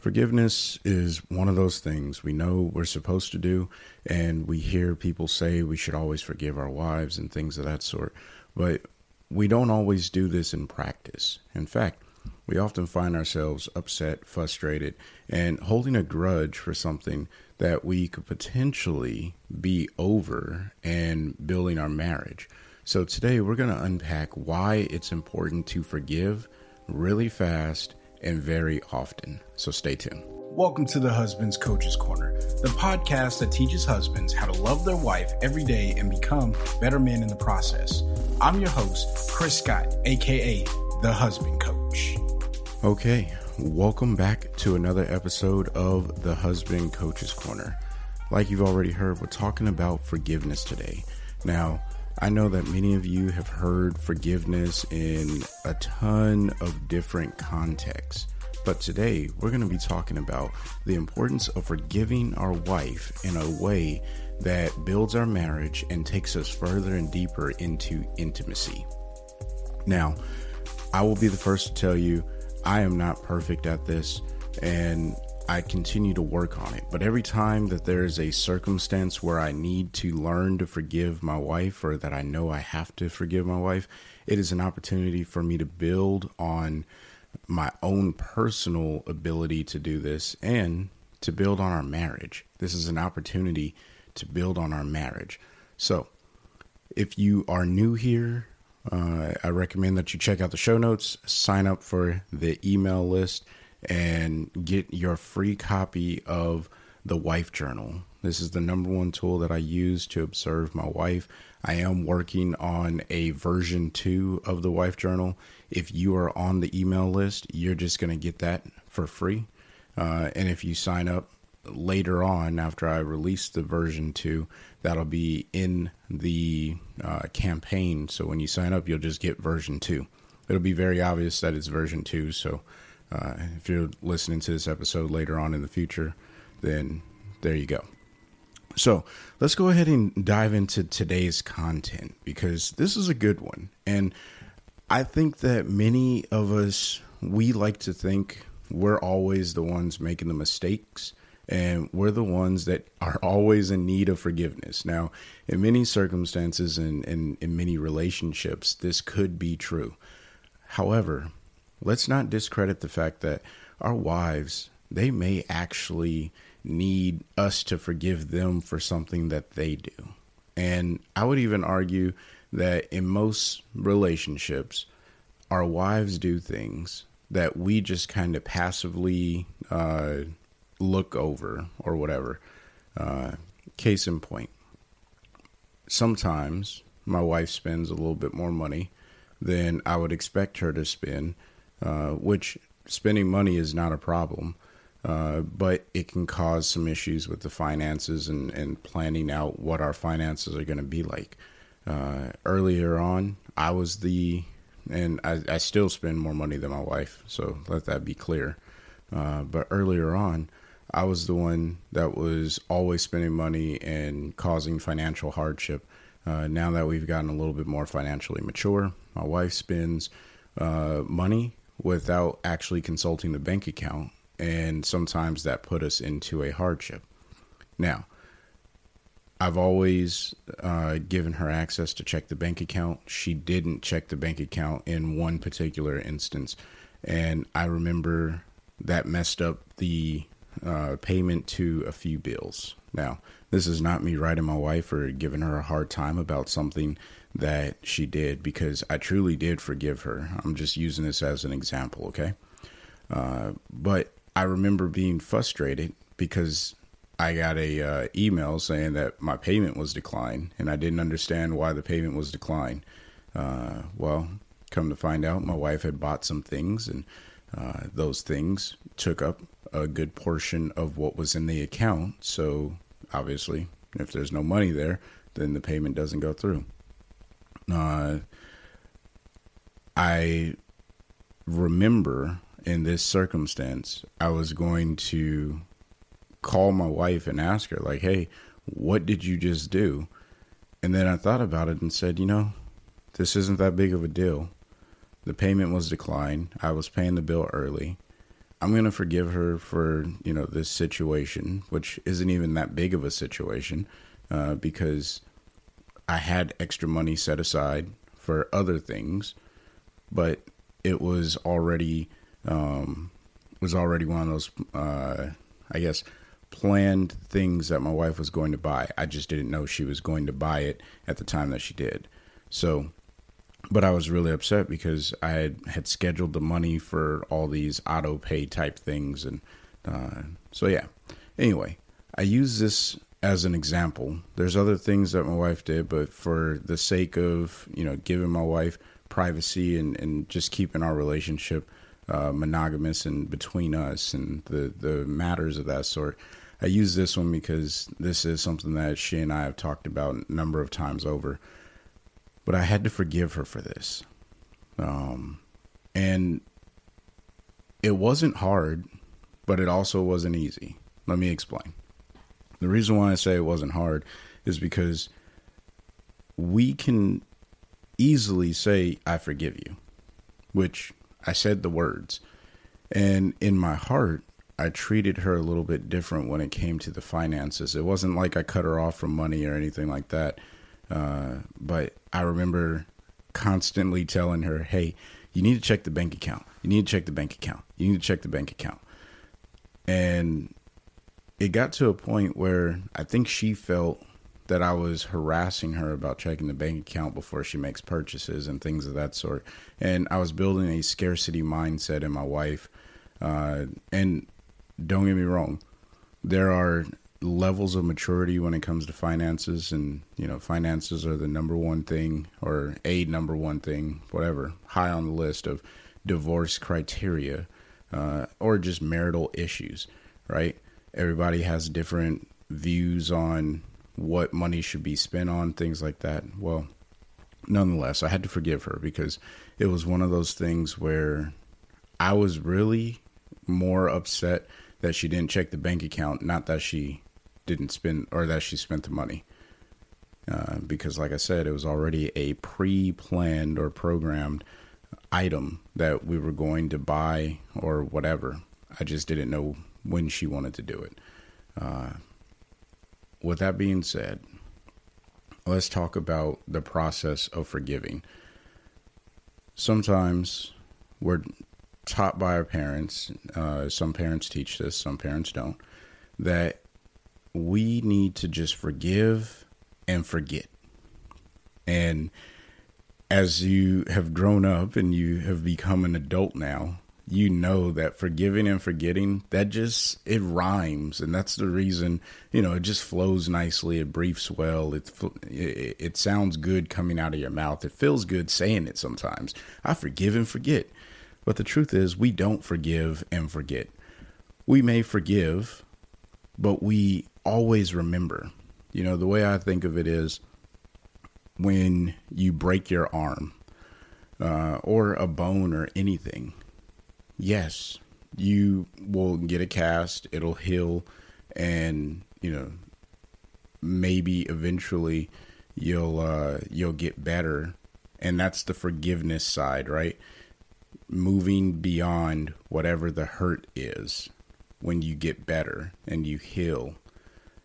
Forgiveness is one of those things we know we're supposed to do, and we hear people say we should always forgive our wives and things of that sort. But we don't always do this in practice. In fact, we often find ourselves upset, frustrated, and holding a grudge for something that we could potentially be over and building our marriage. So, today we're going to unpack why it's important to forgive really fast and very often. So stay tuned. Welcome to the Husband's Coach's Corner, the podcast that teaches husbands how to love their wife every day and become better men in the process. I'm your host, Chris Scott, aka the Husband Coach. Okay, welcome back to another episode of the Husband Coach's Corner. Like you've already heard, we're talking about forgiveness today. Now, I know that many of you have heard forgiveness in a ton of different contexts. But today, we're going to be talking about the importance of forgiving our wife in a way that builds our marriage and takes us further and deeper into intimacy. Now, I will be the first to tell you I am not perfect at this, and I continue to work on it. But every time that there is a circumstance where I need to learn to forgive my wife or that I know I have to forgive my wife, it is an opportunity for me to build on my own personal ability to do this and to build on our marriage. This is an opportunity to build on our marriage. So, if you are new here, uh, I recommend that you check out the show notes, sign up for the email list and get your free copy of the Wife Journal. This is the number one tool that I use to observe my wife. I am working on a version two of the Wife Journal. If you are on the email list, you're just going to get that for free. Uh, and if you sign up later on after I release the version two, that'll be in the uh, campaign. So when you sign up, you'll just get version two. It'll be very obvious that it's version two. So uh, if you're listening to this episode later on in the future, then there you go. So let's go ahead and dive into today's content because this is a good one. And I think that many of us, we like to think we're always the ones making the mistakes and we're the ones that are always in need of forgiveness. Now, in many circumstances and in, in, in many relationships, this could be true. However, let's not discredit the fact that our wives, they may actually need us to forgive them for something that they do. And I would even argue that in most relationships, our wives do things that we just kind of passively uh, look over or whatever. Uh, case in point, sometimes my wife spends a little bit more money than I would expect her to spend uh, which spending money is not a problem, uh, but it can cause some issues with the finances and, and planning out what our finances are going to be like. Uh, earlier on, I was the, and I, I, still spend more money than my wife, so let that be clear. Uh, but earlier on, I was the one that was always spending money and causing financial hardship. Uh, now that we've gotten a little bit more financially mature, my wife spends uh, money without actually consulting the bank account. And sometimes that put us into a hardship. Now, I've always uh, given her access to check the bank account. She didn't check the bank account in one particular instance. And I remember that messed up the uh, payment to a few bills. Now, this is not me writing my wife or giving her a hard time about something that she did because I truly did forgive her. I'm just using this as an example, okay? Uh, but I remember being frustrated because I got a uh, email saying that my payment was declined, and I didn't understand why the payment was declined. Uh, well, come to find out, my wife had bought some things, and Uh, those things took up a good portion of what was in the account. So obviously, if there's no money there, then the payment doesn't go through. Uh, I remember in this circumstance, I was going to call my wife and ask her, like, hey, what did you just do? And then I thought about it and said, you know, this isn't that big of a deal. The payment was declined. I was paying the bill early. I'm going to forgive her for, you know, this situation, which isn't even that big of a situation uh, because I had extra money set aside for other things, but it was already um, was already one of those, uh, I guess, planned things that my wife was going to buy. I just didn't know she was going to buy it at the time that she did. So, but I was really upset because I had, had scheduled the money for all these auto pay type things. And uh, so, yeah. Anyway, I use this as an example. There's other things that my wife did, but for the sake of, you know, giving my wife privacy and, and just keeping our relationship uh, monogamous and between us and the, the matters of that sort, I use this one because this is something that she and I have talked about a number of times over. But I had to forgive her for this. Um, and it wasn't hard, but it also wasn't easy. Let me explain. The reason why I say it wasn't hard is because we can easily say, I forgive you, which I said the words. And in my heart, I treated her a little bit different when it came to the finances. It wasn't like I cut her off from money or anything like that. Uh, but I remember constantly telling her, hey, you need to check the bank account. You need to check the bank account. You need to check the bank account. And it got to a point where I think she felt that I was harassing her about checking the bank account before she makes purchases and things of that sort. And I was building a scarcity mindset in my wife. Uh, and don't get me wrong, there are levels of maturity when it comes to finances and you know finances are the number one thing or a number one thing whatever high on the list of divorce criteria uh, or just marital issues right everybody has different views on what money should be spent on things like that well nonetheless i had to forgive her because it was one of those things where i was really more upset that she didn't check the bank account, not that she didn't spend or that she spent the money. Uh, because, like I said, it was already a pre planned or programmed item that we were going to buy or whatever. I just didn't know when she wanted to do it. Uh, with that being said, let's talk about the process of forgiving. Sometimes we're taught by our parents, uh, some parents teach this, some parents don't, that we need to just forgive and forget. And as you have grown up and you have become an adult now, you know that forgiving and forgetting that just it rhymes. And that's the reason you know it just flows nicely. It briefs well. It, it it sounds good coming out of your mouth. It feels good saying it sometimes. I forgive and forget. But the truth is, we don't forgive and forget. We may forgive, but we always remember. You know, the way I think of it is when you break your arm uh, or a bone or anything, yes, you will get a cast, it'll heal, and, you know, maybe eventually you'll uh, you'll get better and that's the forgiveness side right moving beyond whatever the hurt is when you get better and you heal.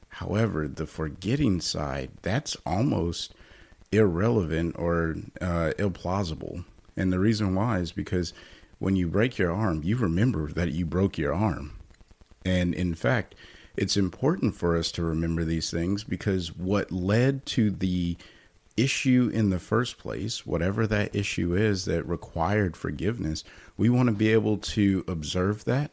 However, the forgetting side, that's almost irrelevant or uh, implausible. And the reason why is because when you break your arm, you remember that you broke your arm. And in fact, it's important for us to remember these things because what led to the issue in the first place, whatever that issue is that required forgiveness, we want to be able to observe that,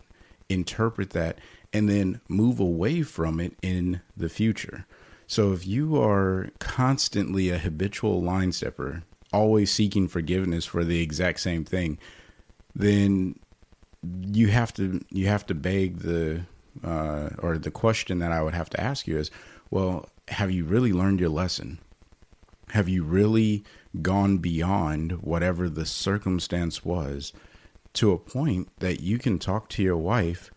interpret that, and then move away from it in the future. So if you are constantly a habitual line stepper, always seeking forgiveness for the exact same thing, then you have to you have to beg the uh, or the question that I would have to ask you is, well, have you really learned your lesson? Have you really gone beyond whatever the circumstance was to a point that you can talk to your wife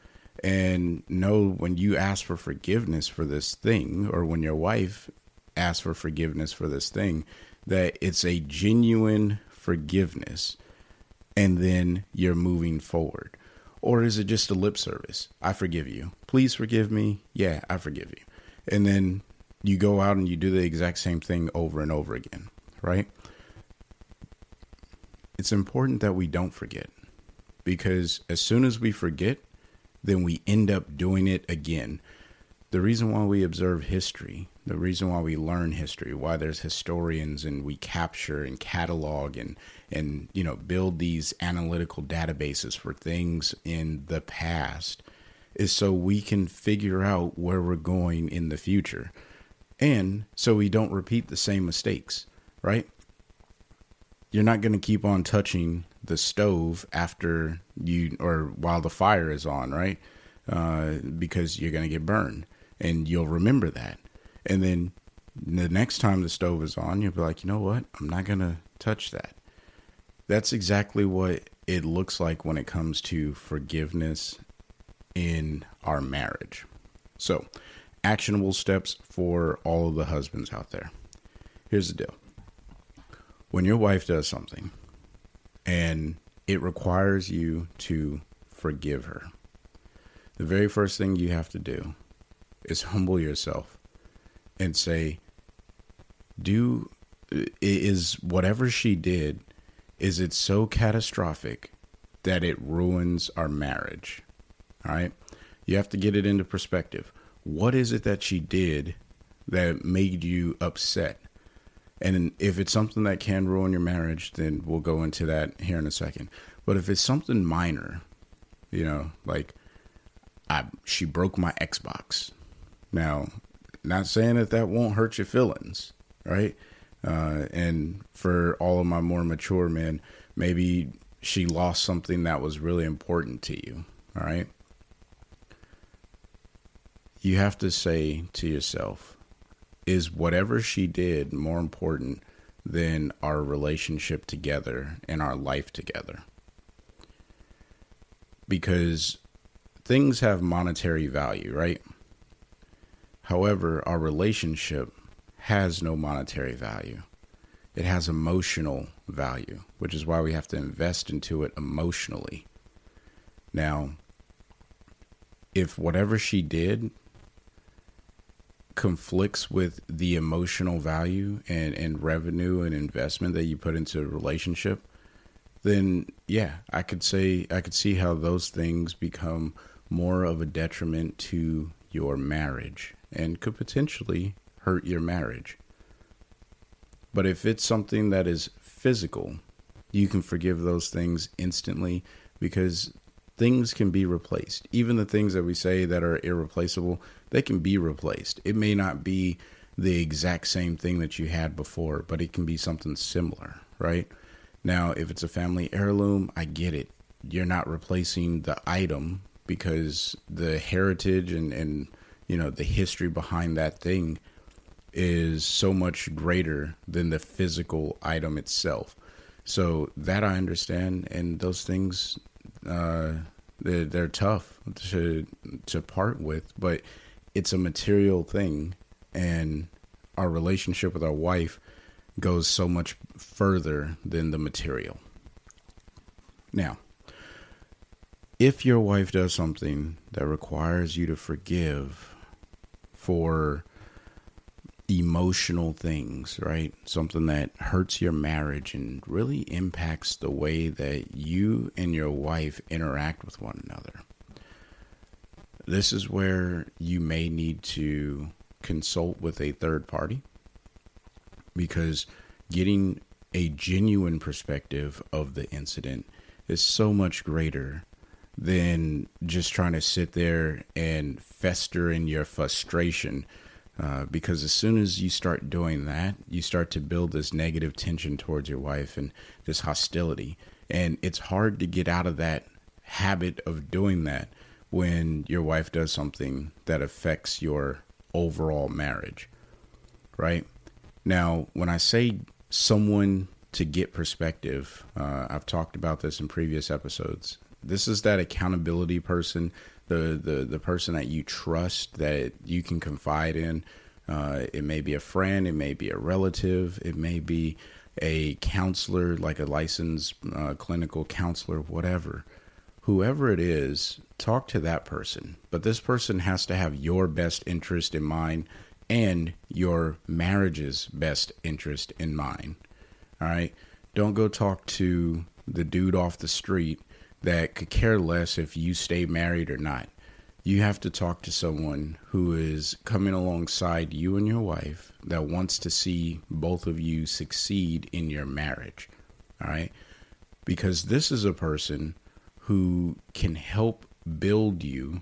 and know when you ask for forgiveness for this thing or when your wife asks for forgiveness for this thing that it's a genuine forgiveness and then you're moving forward. Or is it just a lip service? I forgive you. Please forgive me. Yeah i forgive you. And then you go out and you do the exact same thing over and over again right? It's important that we don't forget because as soon as we forget, then we end up doing it again. The reason why we observe history, the reason why we learn history, why there's historians and we capture and catalog and and you know build these analytical databases for things in the past is so we can figure out where we're going in the future and so we don't repeat the same mistakes, right? you're not going to keep on touching the stove after you or while the fire is on, right? Uh, because you're going to get burned and you'll remember that. And then the next time the stove is on, you'll be like, you know what? I'm not going to touch that. That's exactly what it looks like when it comes to forgiveness in our marriage. So, actionable steps for all of the husbands out there. Here's the deal when your wife does something and it requires you to forgive her, the very first thing you have to do is humble yourself and say, do is whatever she did is it so catastrophic that it ruins our marriage all right you have to get it into perspective what is it that she did that made you upset and if it's something that can ruin your marriage, then we'll go into that here in a second. But if it's something minor, you know, like I she broke my Xbox. Now, not saying that that won't hurt your feelings, right? Uh, and for all of my more mature men, maybe she lost something that was really important to you, all right? You have to say to yourself, is whatever she did more important than our relationship together and our life together? Because things have monetary value, right? However, our relationship has no monetary value. It has emotional value, which is why we have to invest into it emotionally. Now, if whatever she did conflicts with the emotional value and, and revenue and investment that you put into a relationship, then yeah, I could say I could see how those things become more of a detriment to your marriage and could potentially hurt your marriage. But if it's something that is physical, you can forgive those things instantly because things can be replaced. Even the things that we say that are irreplaceable, they can be replaced. It may not be the exact same thing that you had before, but it can be something similar, right? Now, if it's a family heirloom, I get it. You're not replacing the item because the heritage and, and you know the history behind that thing is so much greater than the physical item itself. So that I understand, and those things uh, they're, they're tough to to part with, but it's a material thing, and our relationship with our wife goes so much further than the material. Now, if your wife does something that requires you to forgive for emotional things, right? Something that hurts your marriage and really impacts the way that you and your wife interact with one another. This is where you may need to consult with a third party because getting a genuine perspective of the incident is so much greater than just trying to sit there and fester in your frustration uh, because as soon as you start doing that, you start to build this negative tension towards your wife and this hostility. And it's hard to get out of that habit of doing that when your wife does something that affects your overall marriage, right? Now, when I say someone to get perspective, uh, I've talked about this in previous episodes. This is that accountability person, the the the person that you trust, that you can confide in. Uh, it may be a friend, it may be a relative, it may be a counselor, like a licensed uh, clinical counselor, whatever. Whoever it is, talk to that person. But this person has to have your best interest in mind and your marriage's best interest in mind. All right. Don't go talk to the dude off the street that could care less if you stay married or not. You have to talk to someone who is coming alongside you and your wife that wants to see both of you succeed in your marriage. All right. Because this is a person who can help build you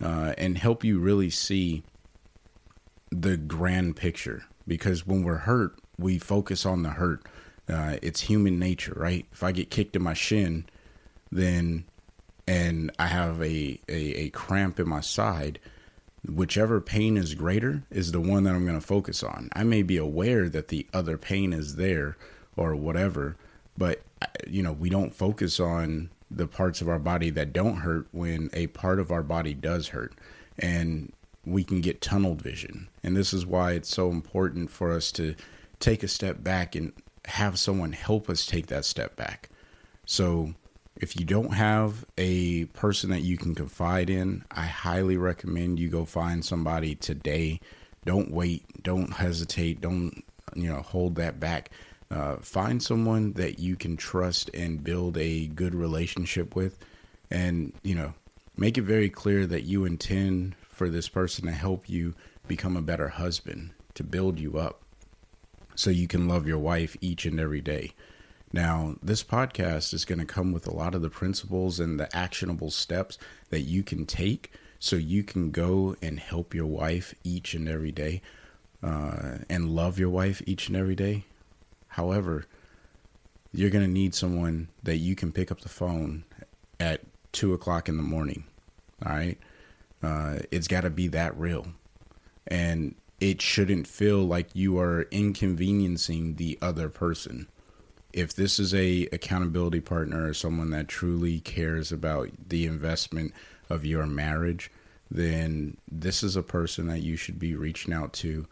uh, and help you really see the grand picture. Because when we're hurt, we focus on the hurt. Uh, it's human nature, right? If I get kicked in my shin, then and I have a, a, a cramp in my side, whichever pain is greater is the one that I'm going to focus on. I may be aware that the other pain is there or whatever, but uh, you know, we don't focus on the parts of our body that don't hurt when a part of our body does hurt. And we can get tunneled vision. And this is why it's so important for us to take a step back and have someone help us take that step back. So, if you don't have a person that you can confide in, I highly recommend you go find somebody today. Don't wait, don't hesitate, don't you know, hold that back. Uh, find someone that you can trust and build a good relationship with and, you know, make it very clear that you intend for this person to help you become a better husband, to build you up so you can love your wife each and every day. Now, this podcast is going to come with a lot of the principles and the actionable steps that you can take so you can go and help your wife each and every day uh, and love your wife each and every day. However, you're going to need someone that you can pick up the phone at two o'clock in the morning. All right. Uh, it's got to be that real. And it shouldn't feel like you are inconveniencing the other person if this is a accountability partner or someone that truly cares about the investment of your marriage, then this is a person that you should be reaching out to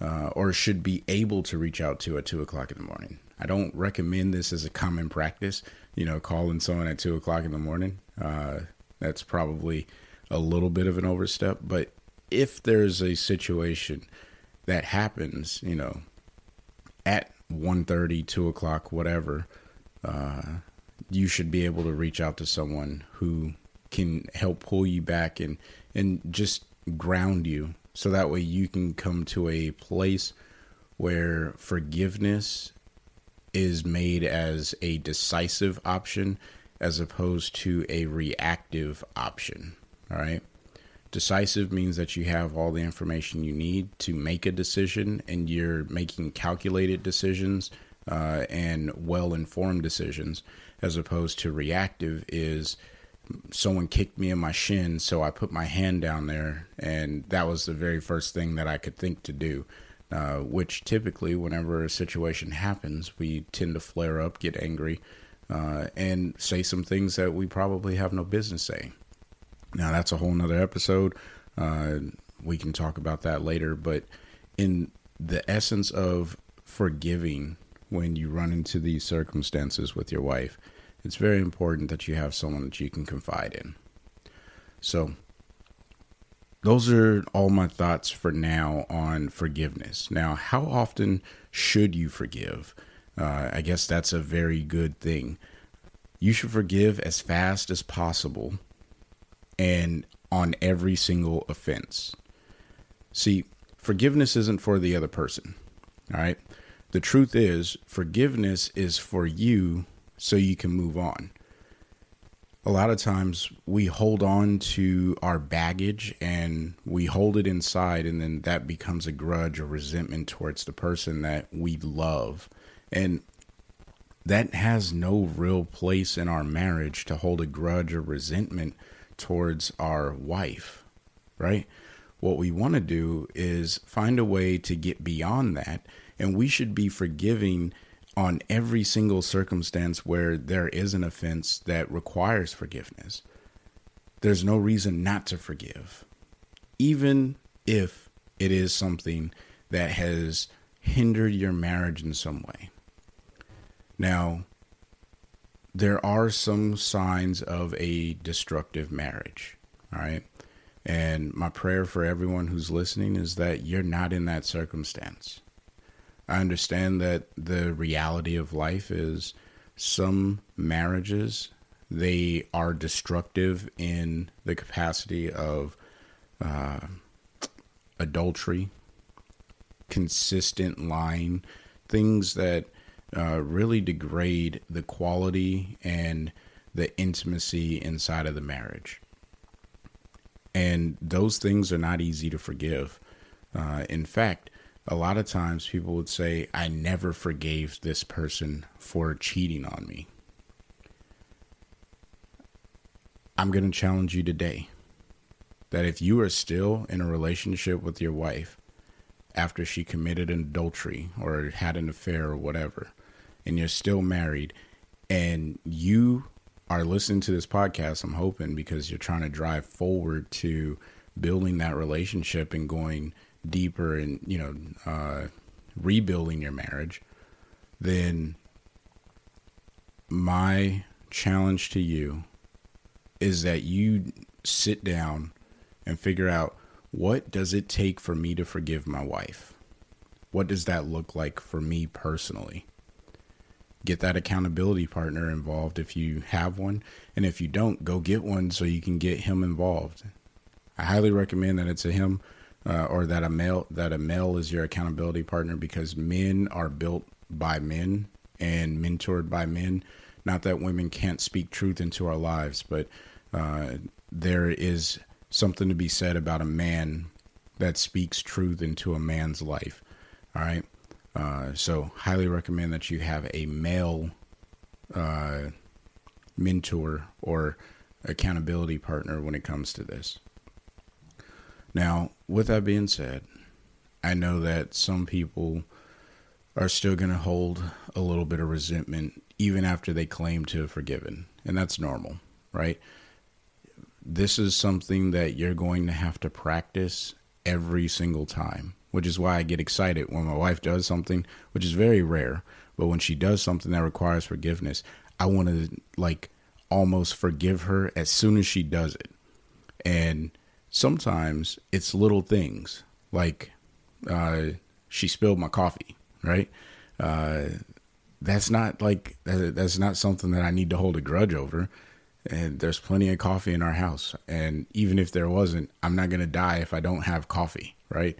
uh, or should be able to reach out to at two o'clock in the morning. I don't recommend this as a common practice, you know, calling someone at two o'clock in the morning. Uh, that's probably a little bit of an overstep, but if there's a situation that happens, you know, at 1.30 2 o'clock whatever uh, you should be able to reach out to someone who can help pull you back and and just ground you. So that way you can come to a place where forgiveness is made as a decisive option as opposed to a reactive option. All right Decisive means that you have all the information you need to make a decision and you're making calculated decisions uh, and well informed decisions, as opposed to reactive is someone kicked me in my shin, so I put my hand down there, and that was the very first thing that I could think to do. Uh, which typically, whenever a situation happens, we tend to flare up, get angry, uh, and say some things that we probably have no business saying. Now, that's a whole nother episode. Uh, we can talk about that later. But in the essence of forgiving when you run into these circumstances with your wife, it's very important that you have someone that you can confide in. So, those are all my thoughts for now on forgiveness. Now, how often should you forgive? Uh, I guess that's a very good thing. You should forgive as fast as possible and on every single offense. See, forgiveness isn't for the other person. All right. The truth is, forgiveness is for you so you can move on. A lot of times we hold on to our baggage and we hold it inside, and then that becomes a grudge or resentment towards the person that we love. And that has no real place in our marriage to hold a grudge or resentment towards our wife, right? What we want to do is find a way to get beyond that, and we should be forgiving on every single circumstance where there is an offense that requires forgiveness. There's no reason not to forgive, even if it is something that has hindered your marriage in some way. Now, there are some signs of a destructive marriage, all right? And my prayer for everyone who's listening is that you're not in that circumstance. I understand that the reality of life is some marriages they are destructive in the capacity of uh, adultery, consistent lying, things that uh, really degrade the quality and the intimacy inside of the marriage. And those things are not easy to forgive. Uh, in fact, a lot of times people would say, I never forgave this person for cheating on me. I'm going to challenge you today that if you are still in a relationship with your wife after she committed an adultery or had an affair or whatever, and you're still married, and you are listening to this podcast, I'm hoping because you're trying to drive forward to building that relationship and going deeper and you know uh, rebuilding your marriage, then my challenge to you is that you sit down and figure out what does it take for me to forgive my wife? What does that look like for me personally? Get that accountability partner involved if you have one. And if you don't, go get one so you can get him involved. I highly recommend that it's a him uh, or that a male that a male is your accountability partner because men are built by men and mentored by men. Not that women can't speak truth into our lives, but uh, there is something to be said about a man that speaks truth into a man's life. All right. Uh, so, highly recommend that you have a male uh, mentor or accountability partner when it comes to this. Now, with that being said, I know that some people are still going to hold a little bit of resentment even after they claim to have forgiven, and that's normal, right? This is something that you're going to have to practice every single time, which is why I get excited when my wife does something, which is very rare, but when she does something that requires forgiveness, I want to like almost forgive her as soon as she does it. And sometimes it's little things like uh, she spilled my coffee, right? Uh, that's not like that's not something that I need to hold a grudge over. And there's plenty of coffee in our house, and even if there wasn't, I'm not gonna die if I don't have coffee, right?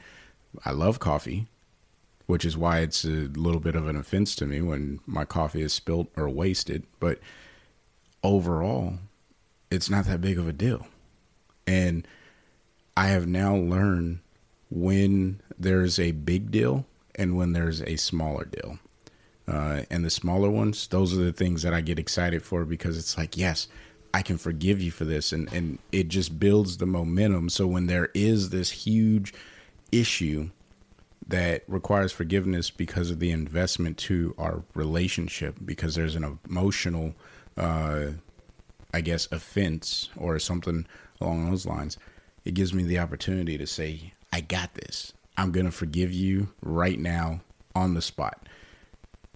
I love coffee, which is why it's a little bit of an offense to me when my coffee is spilt or wasted. But overall, it's not that big of a deal, and I have now learned when there's a big deal and when there's a smaller deal. Uh, and the smaller ones, those are the things that I get excited for because it's like, yes, I can forgive you for this. And, and it just builds the momentum. So when there is this huge issue that requires forgiveness because of the investment to our relationship, because there's an emotional, uh, I guess, offense or something along those lines, it gives me the opportunity to say, I got this. I'm going to forgive you right now on the spot.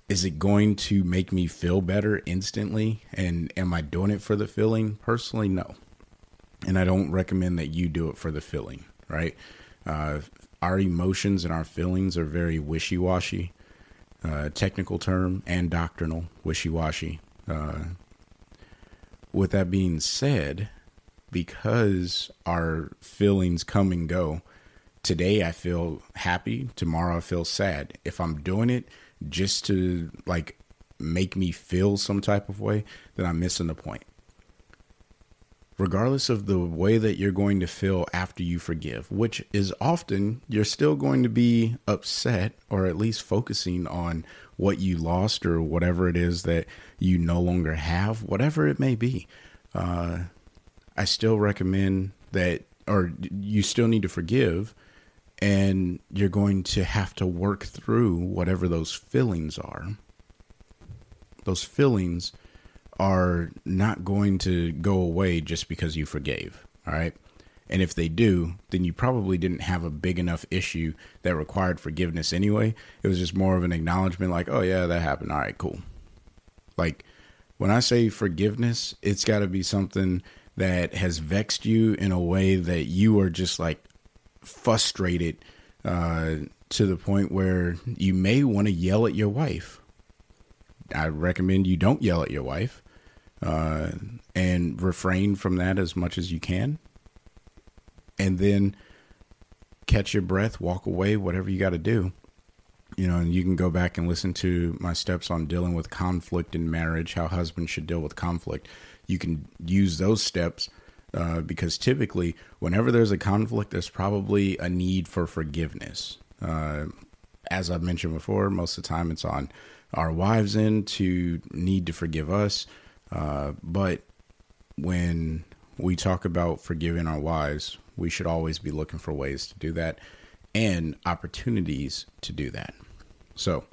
Is it going to make me feel better instantly? And am I doing it for the feeling? Personally, no. And I don't recommend that you do it for the feeling, right? Uh, our emotions and our feelings are very wishy washy, uh, technical term and doctrinal wishy washy. Uh, with that being said, because our feelings come and go. Today I feel happy, tomorrow I feel sad. If I'm doing it just to like make me feel some type of way, then I'm missing the point. Regardless of the way that you're going to feel after you forgive, which is often you're still going to be upset or at least focusing on what you lost or whatever it is that you no longer have, whatever it may be. Uh, I still recommend that, or you still need to forgive, and you're going to have to work through whatever those feelings are. Those feelings are not going to go away just because you forgave. All right. And if they do, then you probably didn't have a big enough issue that required forgiveness anyway. It was just more of an acknowledgement, like, oh, yeah, that happened. All right, cool. Like, when I say forgiveness, it's got to be something that has vexed you in a way that you are just like frustrated uh, to the point where you may want to yell at your wife. I recommend you don't yell at your wife uh, and refrain from that as much as you can. And then catch your breath, walk away, whatever you got to do. You know, and you can go back and listen to my steps on dealing with conflict in marriage, how husbands should deal with conflict. You can use those steps uh, because typically, whenever there's a conflict, there's probably a need for forgiveness. Uh, as I've mentioned before, most of the time it's on our wives' end to need to forgive us. Uh, but when we talk about forgiving our wives, we should always be looking for ways to do that and opportunities to do that. So,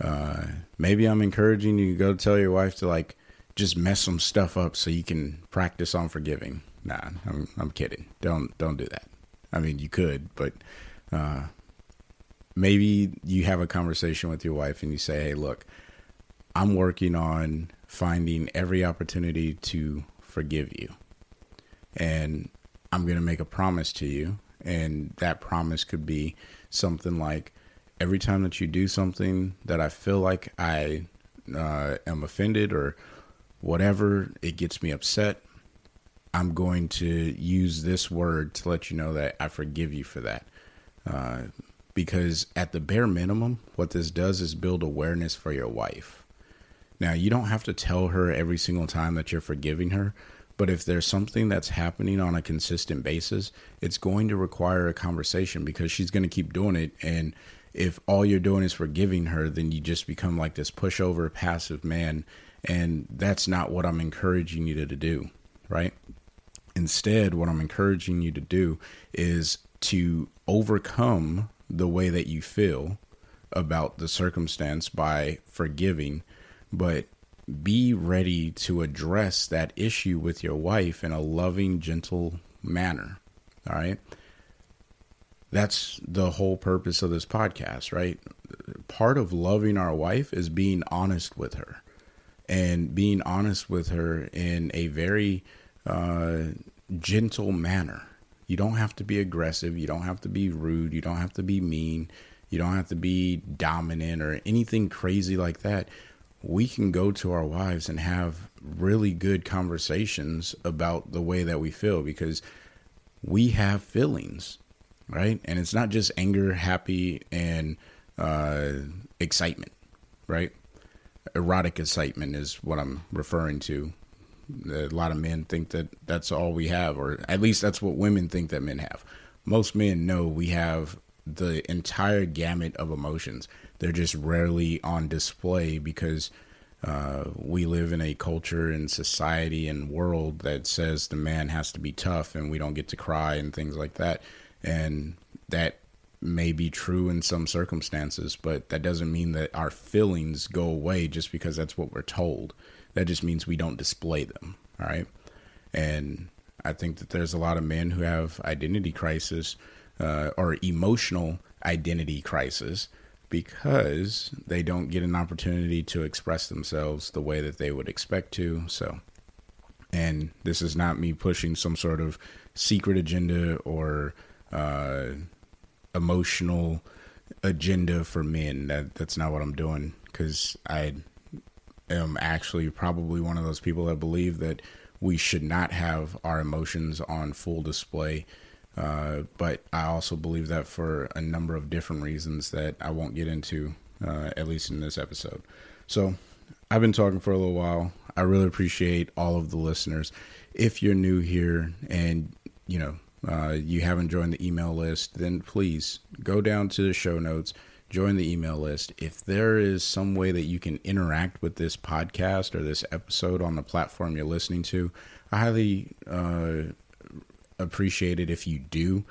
uh, maybe I'm encouraging you to go tell your wife to like just mess some stuff up so you can practice on forgiving. Nah, I'm I'm kidding. Don't don't do that. I mean, you could, but uh, maybe you have a conversation with your wife and you say, "Hey, look, I'm working on finding every opportunity to forgive you. And I'm going to make a promise to you. And that promise could be something like every time that you do something that I feel like I uh, am offended or whatever, it gets me upset. I'm going to use this word to let you know that I forgive you for that. Uh, because at the bare minimum, what this does is build awareness for your wife. Now, you don't have to tell her every single time that you're forgiving her, but if there's something that's happening on a consistent basis, it's going to require a conversation because she's going to keep doing it. And if all you're doing is forgiving her, then you just become like this pushover, passive man. And that's not what I'm encouraging you to do, right? Instead, what I'm encouraging you to do is to overcome the way that you feel about the circumstance by forgiving but be ready to address that issue with your wife in a loving, gentle manner. All right. That's the whole purpose of this podcast, right? Part of loving our wife is being honest with her and being honest with her in a very uh, gentle manner. You don't have to be aggressive. You don't have to be rude. You don't have to be mean. You don't have to be dominant or anything crazy like that we can go to our wives and have really good conversations about the way that we feel because we have feelings, right? And it's not just anger, happy, and uh, excitement, right? Erotic excitement is what I'm referring to. A lot of men think that that's all we have, or at least that's what women think that men have. Most men know we have the entire gamut of emotions they're just rarely on display because uh, we live in a culture and society and world that says the man has to be tough and we don't get to cry and things like that. And that may be true in some circumstances, but that doesn't mean that our feelings go away just because that's what we're told. That just means we don't display them. All right. And I think that there's a lot of men who have identity crisis uh, or emotional identity crisis because they don't get an opportunity to express themselves the way that they would expect to. So, and this is not me pushing some sort of secret agenda or uh, emotional agenda for men. That that's not what I'm doing because I am actually probably one of those people that believe that we should not have our emotions on full display uh, but I also believe that for a number of different reasons that I won't get into, uh, at least in this episode. So I've been talking for a little while. I really appreciate all of the listeners. if you're new here and you know uh, you haven't joined the email list, then please go down to the show notes, join the email list. If there is some way that you can interact with this podcast or this episode on the platform you're listening to, I highly uh, appreciate it if you do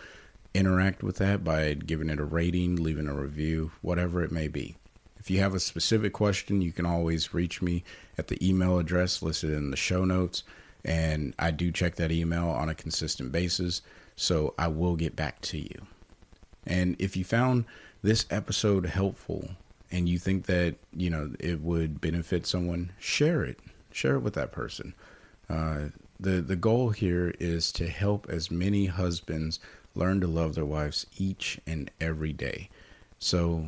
interact with that by giving it a rating, leaving a review, whatever it may be. If you have a specific question, you can always reach me at the email address listed in the show notes. And I do check that email on a consistent basis, so I will get back to you. And if you found this episode helpful and you think that, you know, it would benefit someone, share it. Share it with that person. Uh, the the goal here is to help as many husbands learn to love their wives each and every day. So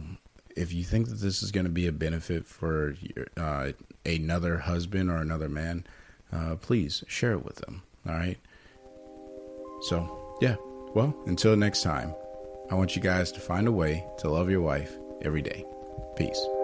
if you think that this is going to be a benefit for uh, another husband or another man, uh, please share it with them. All right. So, yeah. Well, until next time, I want you guys to find a way to love your wife every day. Peace.